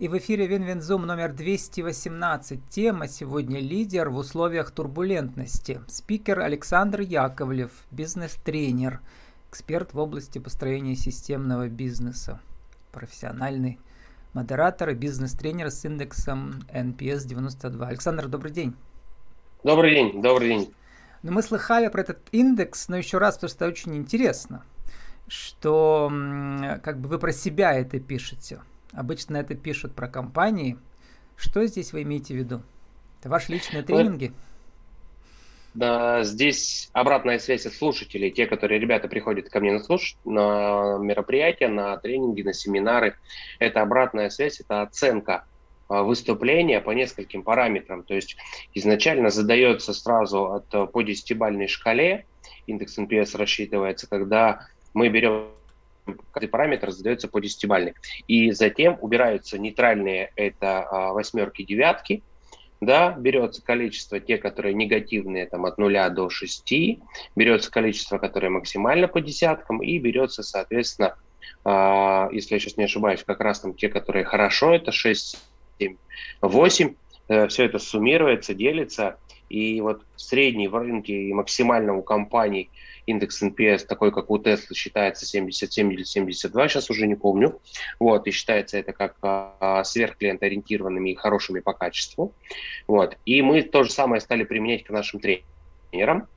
И в эфире WinWinZoom номер 218. Тема сегодня «Лидер в условиях турбулентности». Спикер Александр Яковлев, бизнес-тренер, эксперт в области построения системного бизнеса, профессиональный модератор и бизнес-тренер с индексом NPS 92. Александр, добрый день. Добрый день, добрый день. Ну, мы слыхали про этот индекс, но еще раз, потому что это очень интересно, что как бы вы про себя это пишете. Обычно это пишут про компании. Что здесь вы имеете в виду? Это ваши личные тренинги? Да, здесь обратная связь от слушателей, те, которые ребята приходят ко мне на, слуш... на мероприятия, на тренинги, на семинары. Это обратная связь, это оценка а, выступления по нескольким параметрам. То есть изначально задается сразу от, по десятибальной шкале, индекс NPS рассчитывается, когда мы берем каждый параметр задается по десятибальной. И затем убираются нейтральные, это а, восьмерки, девятки, да, берется количество, те, которые негативные, там, от 0 до 6, берется количество, которое максимально по десяткам, и берется, соответственно, э, если я сейчас не ошибаюсь, как раз там те, которые хорошо, это 6, 7, 8, э, все это суммируется, делится, и вот средний в рынке и максимально у компаний – индекс NPS такой, как у Tesla, считается 77 или 72, сейчас уже не помню. Вот, и считается это как а, сверхклиентоориентированными и хорошими по качеству. Вот. И мы то же самое стали применять к нашим тренерам.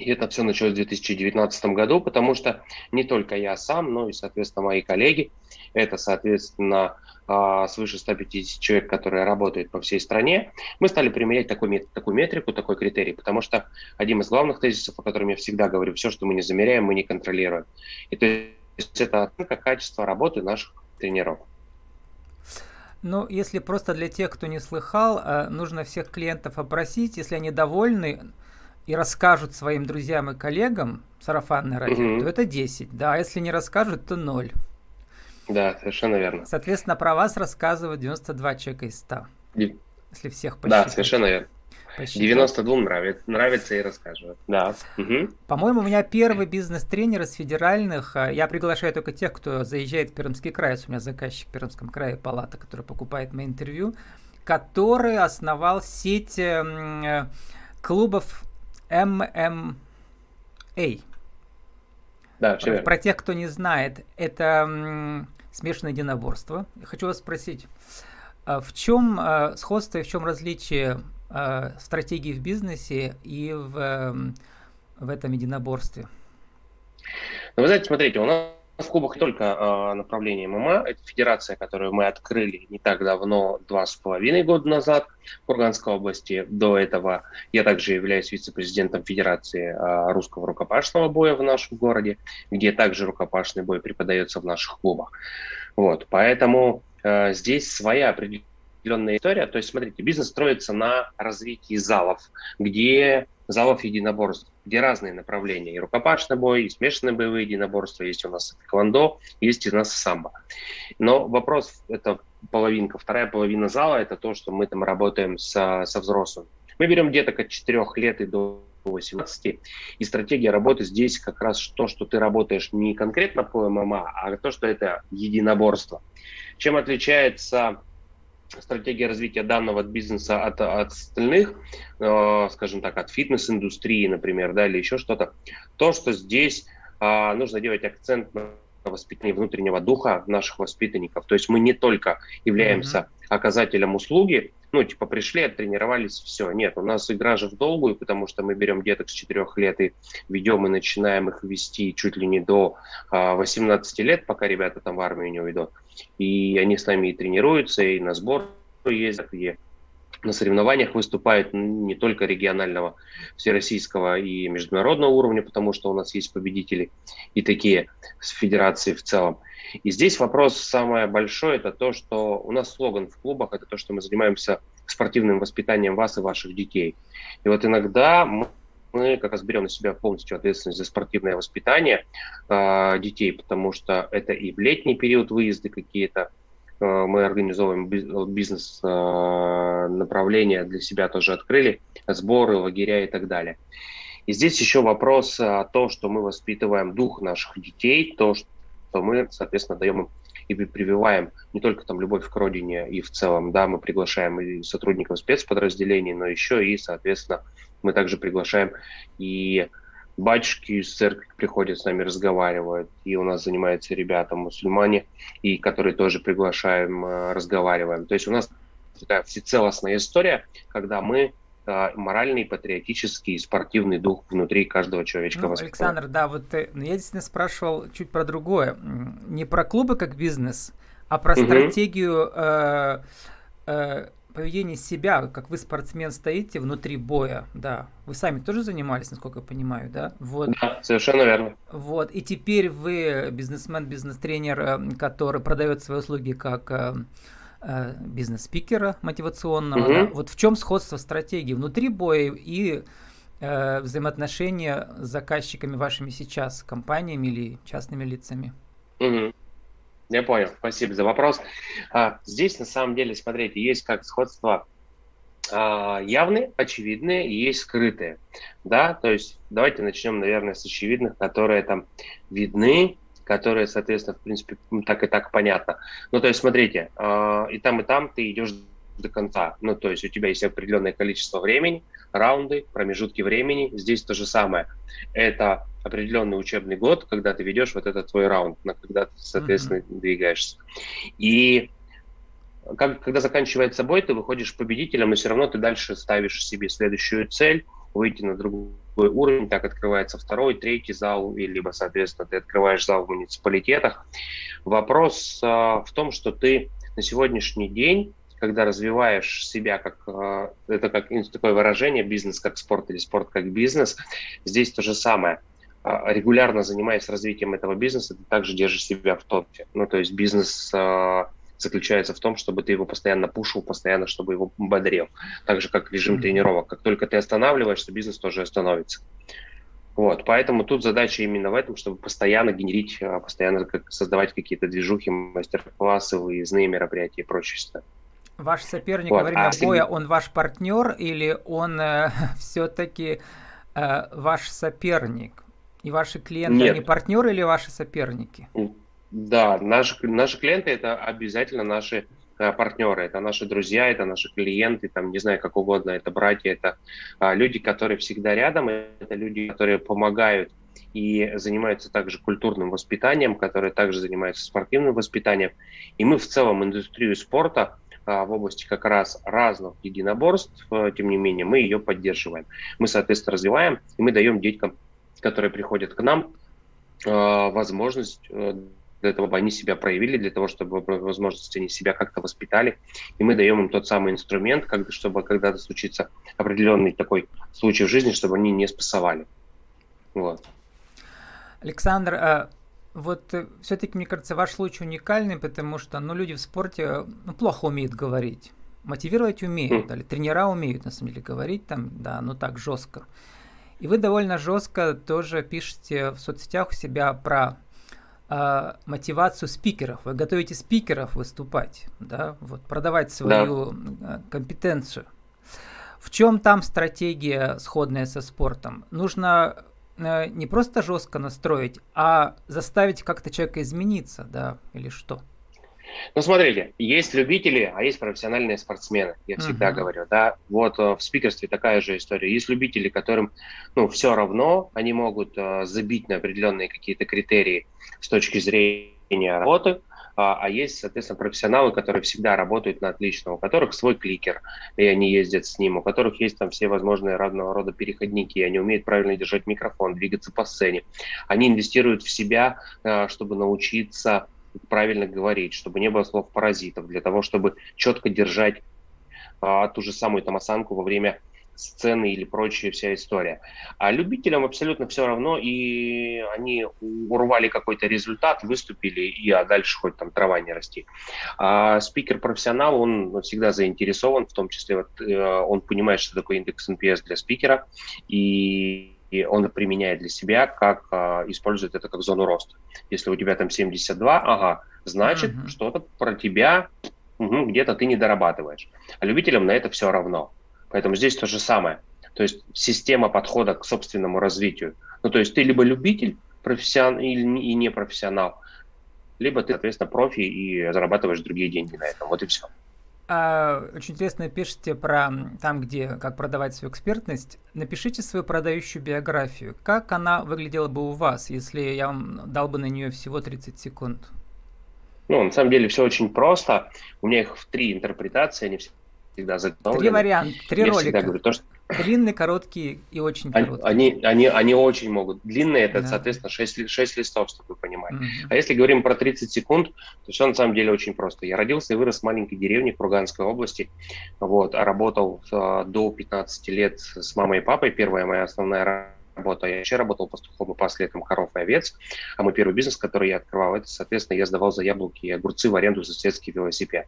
И это все началось в 2019 году, потому что не только я сам, но и, соответственно, мои коллеги, это, соответственно, а, свыше 150 человек, которые работают по всей стране, мы стали применять такой, такую метрику, такой критерий, потому что один из главных тезисов, о котором я всегда говорю, все, что мы не замеряем, мы не контролируем. И то есть это оценка качества работы наших тренеров. Ну, если просто для тех, кто не слыхал, э, нужно всех клиентов опросить, если они довольны, и расскажут своим друзьям и коллегам сарафанное радио, угу. то это 10, да, а если не расскажут, то 0. Да, совершенно верно. Соответственно, про вас рассказывают 92 человека из 100, и... если всех посчитать. Да, совершенно верно. Посчитать. 92 нравится, нравится и рассказывают. Да. Угу. По-моему, у меня первый бизнес-тренер из федеральных. А, я приглашаю только тех, кто заезжает в Пермский край. У меня заказчик в Пермском крае, палата, который покупает мои интервью, который основал сеть э, клубов MMA. Да, все Про тех, кто не знает, это смешанное единоборство. Хочу вас спросить, а в чем э, сходство и в чем различие э, стратегии в бизнесе и в, э, в этом единоборстве? Ну, вы знаете, смотрите, у нас в клубах не только э, направление ММА, это федерация, которую мы открыли не так давно, два с половиной года назад в Курганской области. До этого я также являюсь вице-президентом Федерации э, русского рукопашного боя в нашем городе, где также рукопашный бой преподается в наших клубах. Вот, поэтому э, здесь своя определенная история. То есть, смотрите, бизнес строится на развитии залов, где залов единоборств где разные направления. И рукопашный бой, и смешанные боевые единоборства. Есть у нас квандо, есть у нас самбо. Но вопрос, это половинка. Вторая половина зала, это то, что мы там работаем со, со взрослыми. Мы берем деток от 4 лет и до 18. И стратегия работы здесь как раз то, что ты работаешь не конкретно по ММА, а то, что это единоборство. Чем отличается стратегия развития данного бизнеса от, от остальных, э, скажем так, от фитнес-индустрии, например, да, или еще что-то, то, что здесь э, нужно делать акцент на воспитании внутреннего духа наших воспитанников. То есть мы не только являемся mm-hmm. оказателем услуги, ну, типа, пришли, оттренировались, все. Нет, у нас игра же в долгую, потому что мы берем деток с 4 лет и ведем и начинаем их вести чуть ли не до а, 18 лет, пока ребята там в армию не уйдут. И они с нами и тренируются, и на сбор ездят, и на соревнованиях выступают не только регионального, всероссийского и международного уровня, потому что у нас есть победители и такие с федерации в целом. И здесь вопрос самое большое, это то, что у нас слоган в клубах, это то, что мы занимаемся спортивным воспитанием вас и ваших детей. И вот иногда мы мы как раз берем на себя полностью ответственность за спортивное воспитание э, детей, потому что это и в летний период выезды какие-то, мы организовываем бизнес э, направления для себя тоже открыли, сборы, лагеря и так далее. И здесь еще вопрос о том, что мы воспитываем дух наших детей, то, что мы, соответственно, даем им и прививаем не только там любовь к родине и в целом, да, мы приглашаем и сотрудников спецподразделений, но еще и, соответственно, мы также приглашаем и батюшки из церкви приходят с нами, разговаривают, и у нас занимаются ребята мусульмане, и которые тоже приглашаем, э, разговариваем. То есть у нас такая всецелостная история, когда мы э, моральный, патриотический, спортивный дух внутри каждого человечка. Ну, Александр, да, вот ну, я действительно спрашивал чуть про другое. Не про клубы как бизнес, а про угу. стратегию э, э, поведение себя, как вы спортсмен стоите внутри боя, да. Вы сами тоже занимались, насколько я понимаю, да? Вот. Да, совершенно верно. Вот. И теперь вы бизнесмен, бизнес-тренер, э, который продает свои услуги как э, э, бизнес-спикера мотивационного. Угу. Да? Вот в чем сходство стратегии внутри боя и э, взаимоотношения с заказчиками вашими сейчас, компаниями или частными лицами? Угу. Я понял, спасибо за вопрос. А, здесь на самом деле, смотрите, есть как сходство а, явные, очевидные и есть скрытые. Да, то есть давайте начнем, наверное, с очевидных, которые там видны, которые, соответственно, в принципе, так и так понятно. Ну, то есть, смотрите, а, и там, и там ты идешь до конца. Ну, то есть у тебя есть определенное количество времени, раунды, промежутки времени. Здесь то же самое. Это определенный учебный год, когда ты ведешь вот этот твой раунд, когда ты, соответственно, mm-hmm. двигаешься. И как, когда заканчивается бой, ты выходишь победителем, но все равно ты дальше ставишь себе следующую цель, выйти на другой уровень, так открывается второй, третий зал, и либо, соответственно, ты открываешь зал в муниципалитетах. Вопрос а, в том, что ты на сегодняшний день когда развиваешь себя как э, это как такое выражение бизнес как спорт или спорт как бизнес, здесь то же самое. А, регулярно занимаясь развитием этого бизнеса, ты также держишь себя в топе. Ну, то есть бизнес э, заключается в том, чтобы ты его постоянно пушил, постоянно, чтобы его бодрил. Так же, как режим mm-hmm. тренировок. Как только ты останавливаешься, бизнес тоже остановится. Вот, поэтому тут задача именно в этом, чтобы постоянно генерить, э, постоянно создавать какие-то движухи, мастер-классы, выездные мероприятия и прочее. Ваш соперник вот. во время а боя, он ваш партнер или он э, все-таки э, ваш соперник? И ваши клиенты, Нет. они партнеры или ваши соперники? Да, наши, наши клиенты это обязательно наши э, партнеры, это наши друзья, это наши клиенты, там, не знаю, как угодно, это братья, это э, люди, которые всегда рядом, это люди, которые помогают и занимаются также культурным воспитанием, которые также занимаются спортивным воспитанием. И мы в целом индустрию спорта в области как раз разных единоборств, э, тем не менее, мы ее поддерживаем. Мы, соответственно, развиваем, и мы даем детям, которые приходят к нам, э, возможность э, для того, чтобы они себя проявили, для того, чтобы возможности они себя как-то воспитали. И мы даем им тот самый инструмент, как, чтобы когда-то случится определенный такой случай в жизни, чтобы они не спасовали. Вот. Александр, а вот э, все-таки, мне кажется, ваш случай уникальный, потому что ну, люди в спорте ну, плохо умеют говорить. Мотивировать умеют, да, тренера умеют, на самом деле, говорить там, да, ну так жестко. И вы довольно жестко тоже пишете в соцсетях у себя про э, мотивацию спикеров. Вы готовите спикеров выступать, да, вот продавать свою да. компетенцию. В чем там стратегия сходная со спортом? Нужно Э, не просто жестко настроить, а заставить как-то человека измениться, да, или что? Ну, смотрите, есть любители, а есть профессиональные спортсмены, я всегда uh-huh. говорю, да. Вот э, в спикерстве такая же история. Есть любители, которым, ну, все равно, они могут uh, забить на определенные какие-то критерии с точки зрения работы, а, а есть, соответственно, профессионалы, которые всегда работают на отлично, у которых свой кликер, и они ездят с ним, у которых есть там все возможные разного рода переходники, они умеют правильно держать микрофон, двигаться по сцене. Они инвестируют в себя, а, чтобы научиться правильно говорить, чтобы не было слов паразитов, для того, чтобы четко держать а, ту же самую там осанку во время сцены или прочая вся история. А любителям абсолютно все равно, и они урвали какой-то результат, выступили, и а дальше хоть там трава не расти. А спикер-профессионал, он всегда заинтересован, в том числе вот, э, он понимает, что такое индекс NPS для спикера, и и он применяет для себя, как а, использует это как зону роста. Если у тебя там 72, ага, значит, uh-huh. что-то про тебя угу, где-то ты не дорабатываешь. А любителям на это все равно. Поэтому здесь то же самое. То есть система подхода к собственному развитию. Ну, то есть ты либо любитель, профессионал и не профессионал, либо ты, соответственно, профи и зарабатываешь другие деньги на этом. Вот и все. А, очень интересно пишете про там, где как продавать свою экспертность. Напишите свою продающую биографию. Как она выглядела бы у вас, если я вам дал бы на нее всего 30 секунд? Ну, на самом деле все очень просто. У меня их в три интерпретации, они всегда заготовлены. Три варианта, три я ролика. говорю, то, что... Длинные, короткие и очень короткие. Они, они, они очень могут. Длинные это, да. соответственно, 6, 6 листов, чтобы вы понимали. Угу. А если говорим про 30 секунд, то все на самом деле очень просто. Я родился и вырос в маленькой деревне в Курганской области. Вот, а работал э, до 15 лет с мамой и папой. Первая моя основная работа. Я вообще работал пастухом и пас летом коров и овец. А мой первый бизнес, который я открывал, это, соответственно, я сдавал за яблоки и огурцы в аренду за соседский велосипед.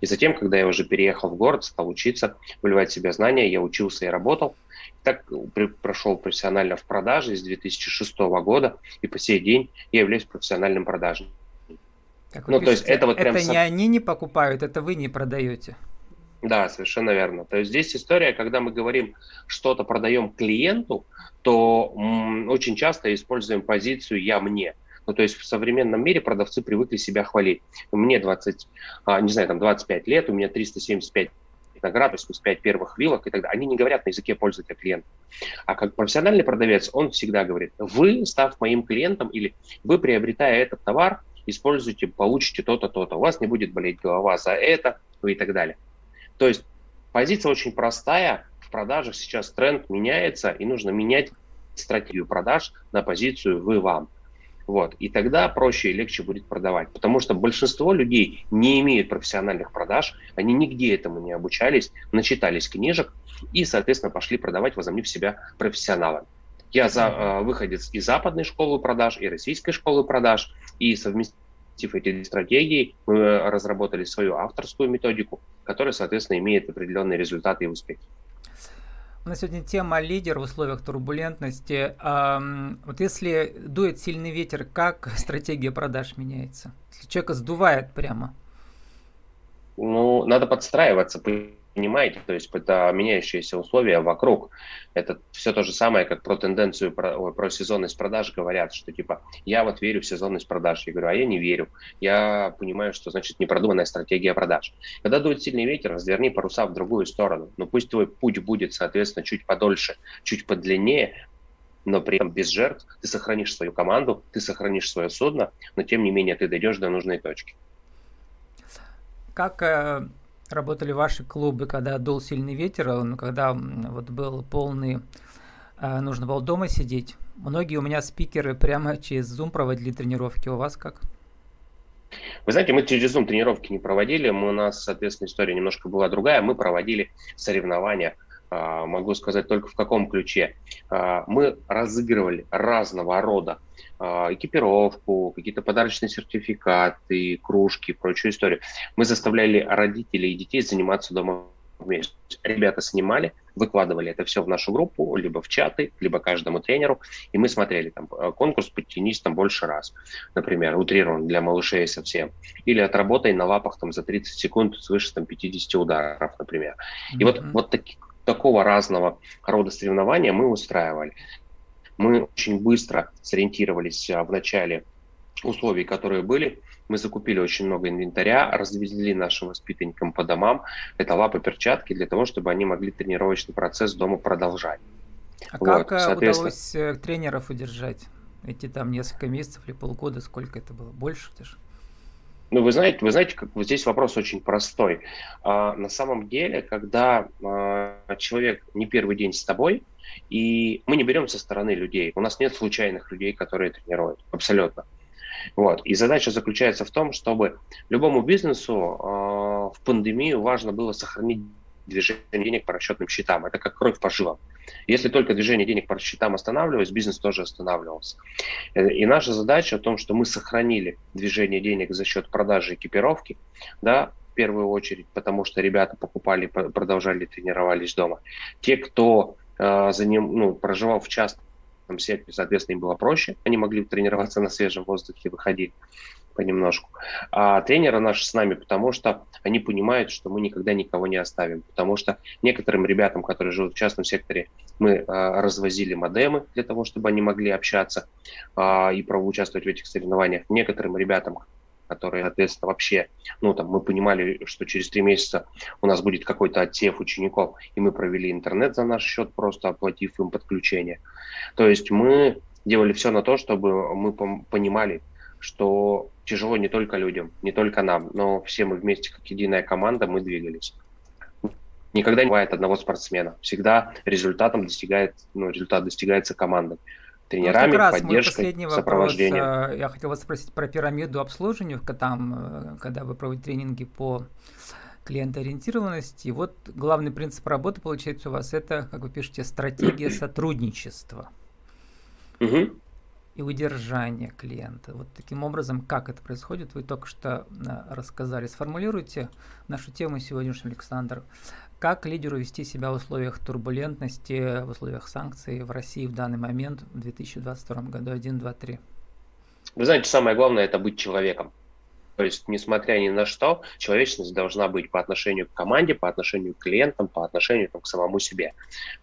И затем, когда я уже переехал в город, стал учиться, выливать в себя знания, я учился и работал. Так прошел профессионально в продаже с 2006 года, и по сей день я являюсь профессиональным продажником. Как ну, пишете, то есть это вот прям... Это не они не покупают, это вы не продаете. Да, совершенно верно. То есть здесь история, когда мы говорим, что-то продаем клиенту, то очень часто используем позицию «я мне». Ну, то есть в современном мире продавцы привыкли себя хвалить. Мне 20, а, не знаю, там 25 лет, у меня 375 наград, 85 первых вилок и так далее. Они не говорят на языке пользователя клиента. А как профессиональный продавец, он всегда говорит, вы, став моим клиентом, или вы, приобретая этот товар, используйте, получите то-то, то-то. У вас не будет болеть голова за это, и так далее. То есть позиция очень простая. В продажах сейчас тренд меняется, и нужно менять стратегию продаж на позицию «вы вам». Вот. И тогда проще и легче будет продавать. Потому что большинство людей не имеют профессиональных продаж, они нигде этому не обучались, начитались книжек и, соответственно, пошли продавать, возомнив себя профессионалами. Я за, э, выходец из западной школы продаж, и российской школы продаж, и совместив эти стратегии, мы разработали свою авторскую методику, которая, соответственно, имеет определенные результаты и успехи. У нас сегодня тема лидер в условиях турбулентности. Вот если дует сильный ветер, как стратегия продаж меняется? Если человека сдувает прямо? Ну, надо подстраиваться понимаете, то есть это меняющиеся условия вокруг. Это все то же самое, как про тенденцию, про, про сезонность продаж говорят, что типа я вот верю в сезонность продаж. Я говорю, а я не верю. Я понимаю, что значит непродуманная стратегия продаж. Когда дует сильный ветер, разверни паруса в другую сторону. Но пусть твой путь будет, соответственно, чуть подольше, чуть подлиннее, но при этом без жертв ты сохранишь свою команду, ты сохранишь свое судно, но тем не менее ты дойдешь до нужной точки. Как э, работали ваши клубы, когда дул сильный ветер, ну, когда вот был полный, э, нужно было дома сидеть. Многие у меня спикеры прямо через Zoom проводили тренировки. У вас как? Вы знаете, мы через Zoom тренировки не проводили. Мы, у нас, соответственно, история немножко была другая. Мы проводили соревнования а, могу сказать только в каком ключе. А, мы разыгрывали разного рода а, экипировку, какие-то подарочные сертификаты, кружки, прочую историю. Мы заставляли родителей и детей заниматься дома вместе. Ребята снимали, выкладывали это все в нашу группу, либо в чаты, либо каждому тренеру, и мы смотрели там конкурс «Подтянись там больше раз», например, утрирован для малышей совсем, или «Отработай на лапах там за 30 секунд свыше там 50 ударов», например. И mm-hmm. вот, вот такие такого разного рода соревнования мы устраивали. Мы очень быстро сориентировались а, в начале условий, которые были. Мы закупили очень много инвентаря, развезли нашим воспитанникам по домам. Это лапы, перчатки для того, чтобы они могли тренировочный процесс дома продолжать. А вот, как э, удалось э, тренеров удержать? Эти там несколько месяцев или полгода, сколько это было? Больше даже? Ну, вы знаете, вы знаете, как вот здесь вопрос очень простой. А, на самом деле, когда а, человек не первый день с тобой, и мы не берем со стороны людей, у нас нет случайных людей, которые тренируют, абсолютно. Вот. И задача заключается в том, чтобы любому бизнесу э, в пандемию важно было сохранить движение денег по расчетным счетам. Это как кровь по жилам. Если только движение денег по счетам останавливалось, бизнес тоже останавливался. Э, и наша задача в том, что мы сохранили движение денег за счет продажи экипировки, да, в первую очередь, потому что ребята покупали, продолжали тренировались дома. Те, кто э, за ним, ну, проживал в частном секторе, соответственно, им было проще, они могли тренироваться на свежем воздухе, выходить понемножку. А тренеры наши с нами, потому что они понимают, что мы никогда никого не оставим. Потому что некоторым ребятам, которые живут в частном секторе, мы а, развозили модемы для того, чтобы они могли общаться а, и участвовать в этих соревнованиях. Некоторым ребятам, которые, соответственно, вообще, ну, там, мы понимали, что через три месяца у нас будет какой-то отсев учеников, и мы провели интернет за наш счет, просто оплатив им подключение. То есть мы делали все на то, чтобы мы понимали, что тяжело не только людям, не только нам, но все мы вместе, как единая команда, мы двигались. Никогда не бывает одного спортсмена. Всегда результатом достигает, ну, результат достигается командой. Тренерами, вот как раз поддержкой, мой сопровождением. Вопрос, э, я хотел вас спросить про пирамиду обслуживания, там, э, когда вы проводите тренинги по клиентоориентированности. И вот главный принцип работы, получается, у вас это, как вы пишете, стратегия сотрудничества. Угу и удержание клиента. Вот таким образом, как это происходит, вы только что э, рассказали. Сформулируйте нашу тему сегодняшнюю, Александр. Как лидеру вести себя в условиях турбулентности, в условиях санкций в России в данный момент в 2022 году? 1, 2, 3. Вы знаете, самое главное – это быть человеком. То есть, несмотря ни на что, человечность должна быть по отношению к команде, по отношению к клиентам, по отношению там, к самому себе.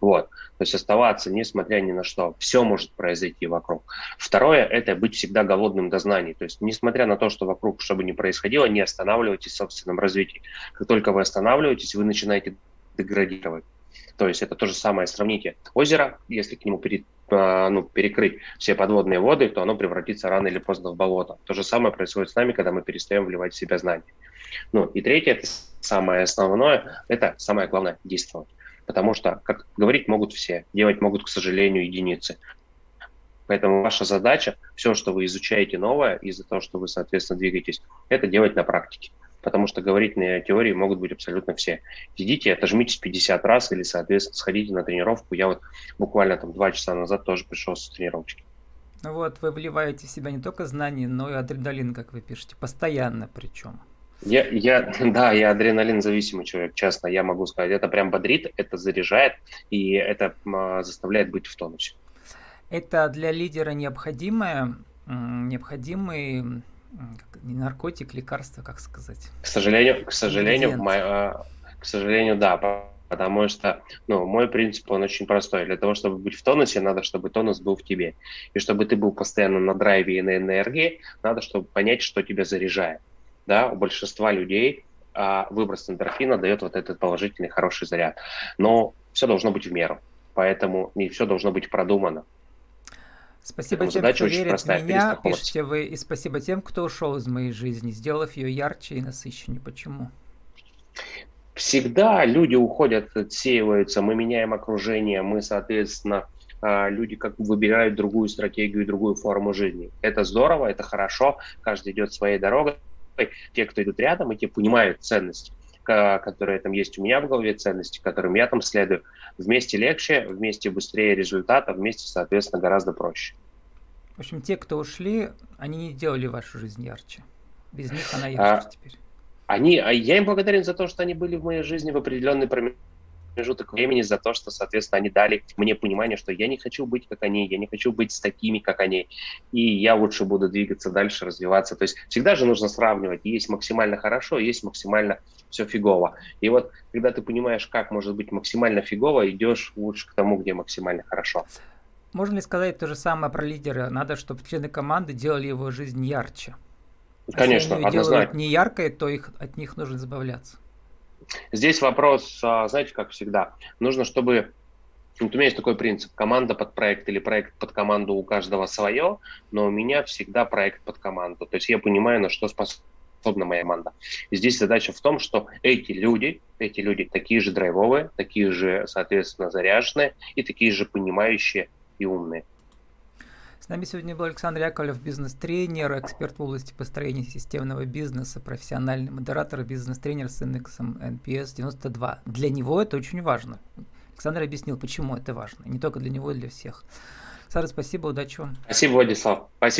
Вот. То есть оставаться, несмотря ни на что. Все может произойти вокруг. Второе – это быть всегда голодным до знаний. То есть, несмотря на то, что вокруг, что бы ни происходило, не останавливайтесь в собственном развитии. Как только вы останавливаетесь, вы начинаете деградировать. То есть это то же самое, сравните озеро, если к нему перед а, ну, перекрыть все подводные воды, то оно превратится рано или поздно в болото. То же самое происходит с нами, когда мы перестаем вливать в себя знания. Ну и третье, это самое основное, это самое главное – действовать. Потому что, как говорить могут все, делать могут, к сожалению, единицы. Поэтому ваша задача, все, что вы изучаете новое, из-за того, что вы, соответственно, двигаетесь, это делать на практике потому что говорить на теории могут быть абсолютно все. Идите, отожмитесь 50 раз или, соответственно, сходите на тренировку. Я вот буквально там два часа назад тоже пришел с тренировочки. Ну вот, вы вливаете в себя не только знания, но и адреналин, как вы пишете, постоянно причем. Я, я, да, я адреналин зависимый человек, честно, я могу сказать. Это прям бодрит, это заряжает, и это а, заставляет быть в тонусе. Это для лидера необходимое, необходимый не наркотик, лекарство, как сказать? К сожалению, к сожалению, а, к сожалению, да, потому что, ну, мой принцип, он очень простой. Для того, чтобы быть в тонусе, надо, чтобы тонус был в тебе. И чтобы ты был постоянно на драйве и на энергии, надо, чтобы понять, что тебя заряжает. Да, у большинства людей а, выброс эндорфина дает вот этот положительный, хороший заряд. Но все должно быть в меру. Поэтому не все должно быть продумано. Спасибо Поэтому тем, кто верит в меня, пишите вы, и спасибо тем, кто ушел из моей жизни, сделав ее ярче и насыщеннее. Почему? Всегда люди уходят, отсеиваются, мы меняем окружение, мы, соответственно, а, люди как выбирают другую стратегию, другую форму жизни. Это здорово, это хорошо, каждый идет своей дорогой. Те, кто идут рядом, и те понимают ценность которые там есть у меня в голове, ценности, которым я там следую. Вместе легче, вместе быстрее результат, а вместе, соответственно, гораздо проще. В общем, те, кто ушли, они не делали вашу жизнь ярче. Без них она ярче а, теперь. Они, а я им благодарен за то, что они были в моей жизни в определенный промежуток промежуток времени за то, что, соответственно, они дали мне понимание, что я не хочу быть как они, я не хочу быть с такими, как они, и я лучше буду двигаться дальше, развиваться. То есть всегда же нужно сравнивать. Есть максимально хорошо, есть максимально все фигово. И вот когда ты понимаешь, как может быть максимально фигово, идешь лучше к тому, где максимально хорошо. Можно ли сказать то же самое про лидера? Надо, чтобы члены команды делали его жизнь ярче. Конечно, Если они однозначно. делают не яркой, то их, от них нужно избавляться. Здесь вопрос, а, знаете, как всегда, нужно, чтобы вот у меня есть такой принцип. Команда под проект или проект под команду у каждого свое, но у меня всегда проект под команду. То есть я понимаю, на что способна моя команда. И здесь задача в том, что эти люди, эти люди такие же драйвовые, такие же, соответственно, заряженные и такие же понимающие и умные. С нами сегодня был Александр Яковлев, бизнес-тренер, эксперт в области построения системного бизнеса, профессиональный модератор, бизнес-тренер с индексом NPS 92. Для него это очень важно. Александр объяснил, почему это важно. Не только для него, и для всех. Сара, спасибо, удачи вам. Спасибо, Владислав. Спасибо.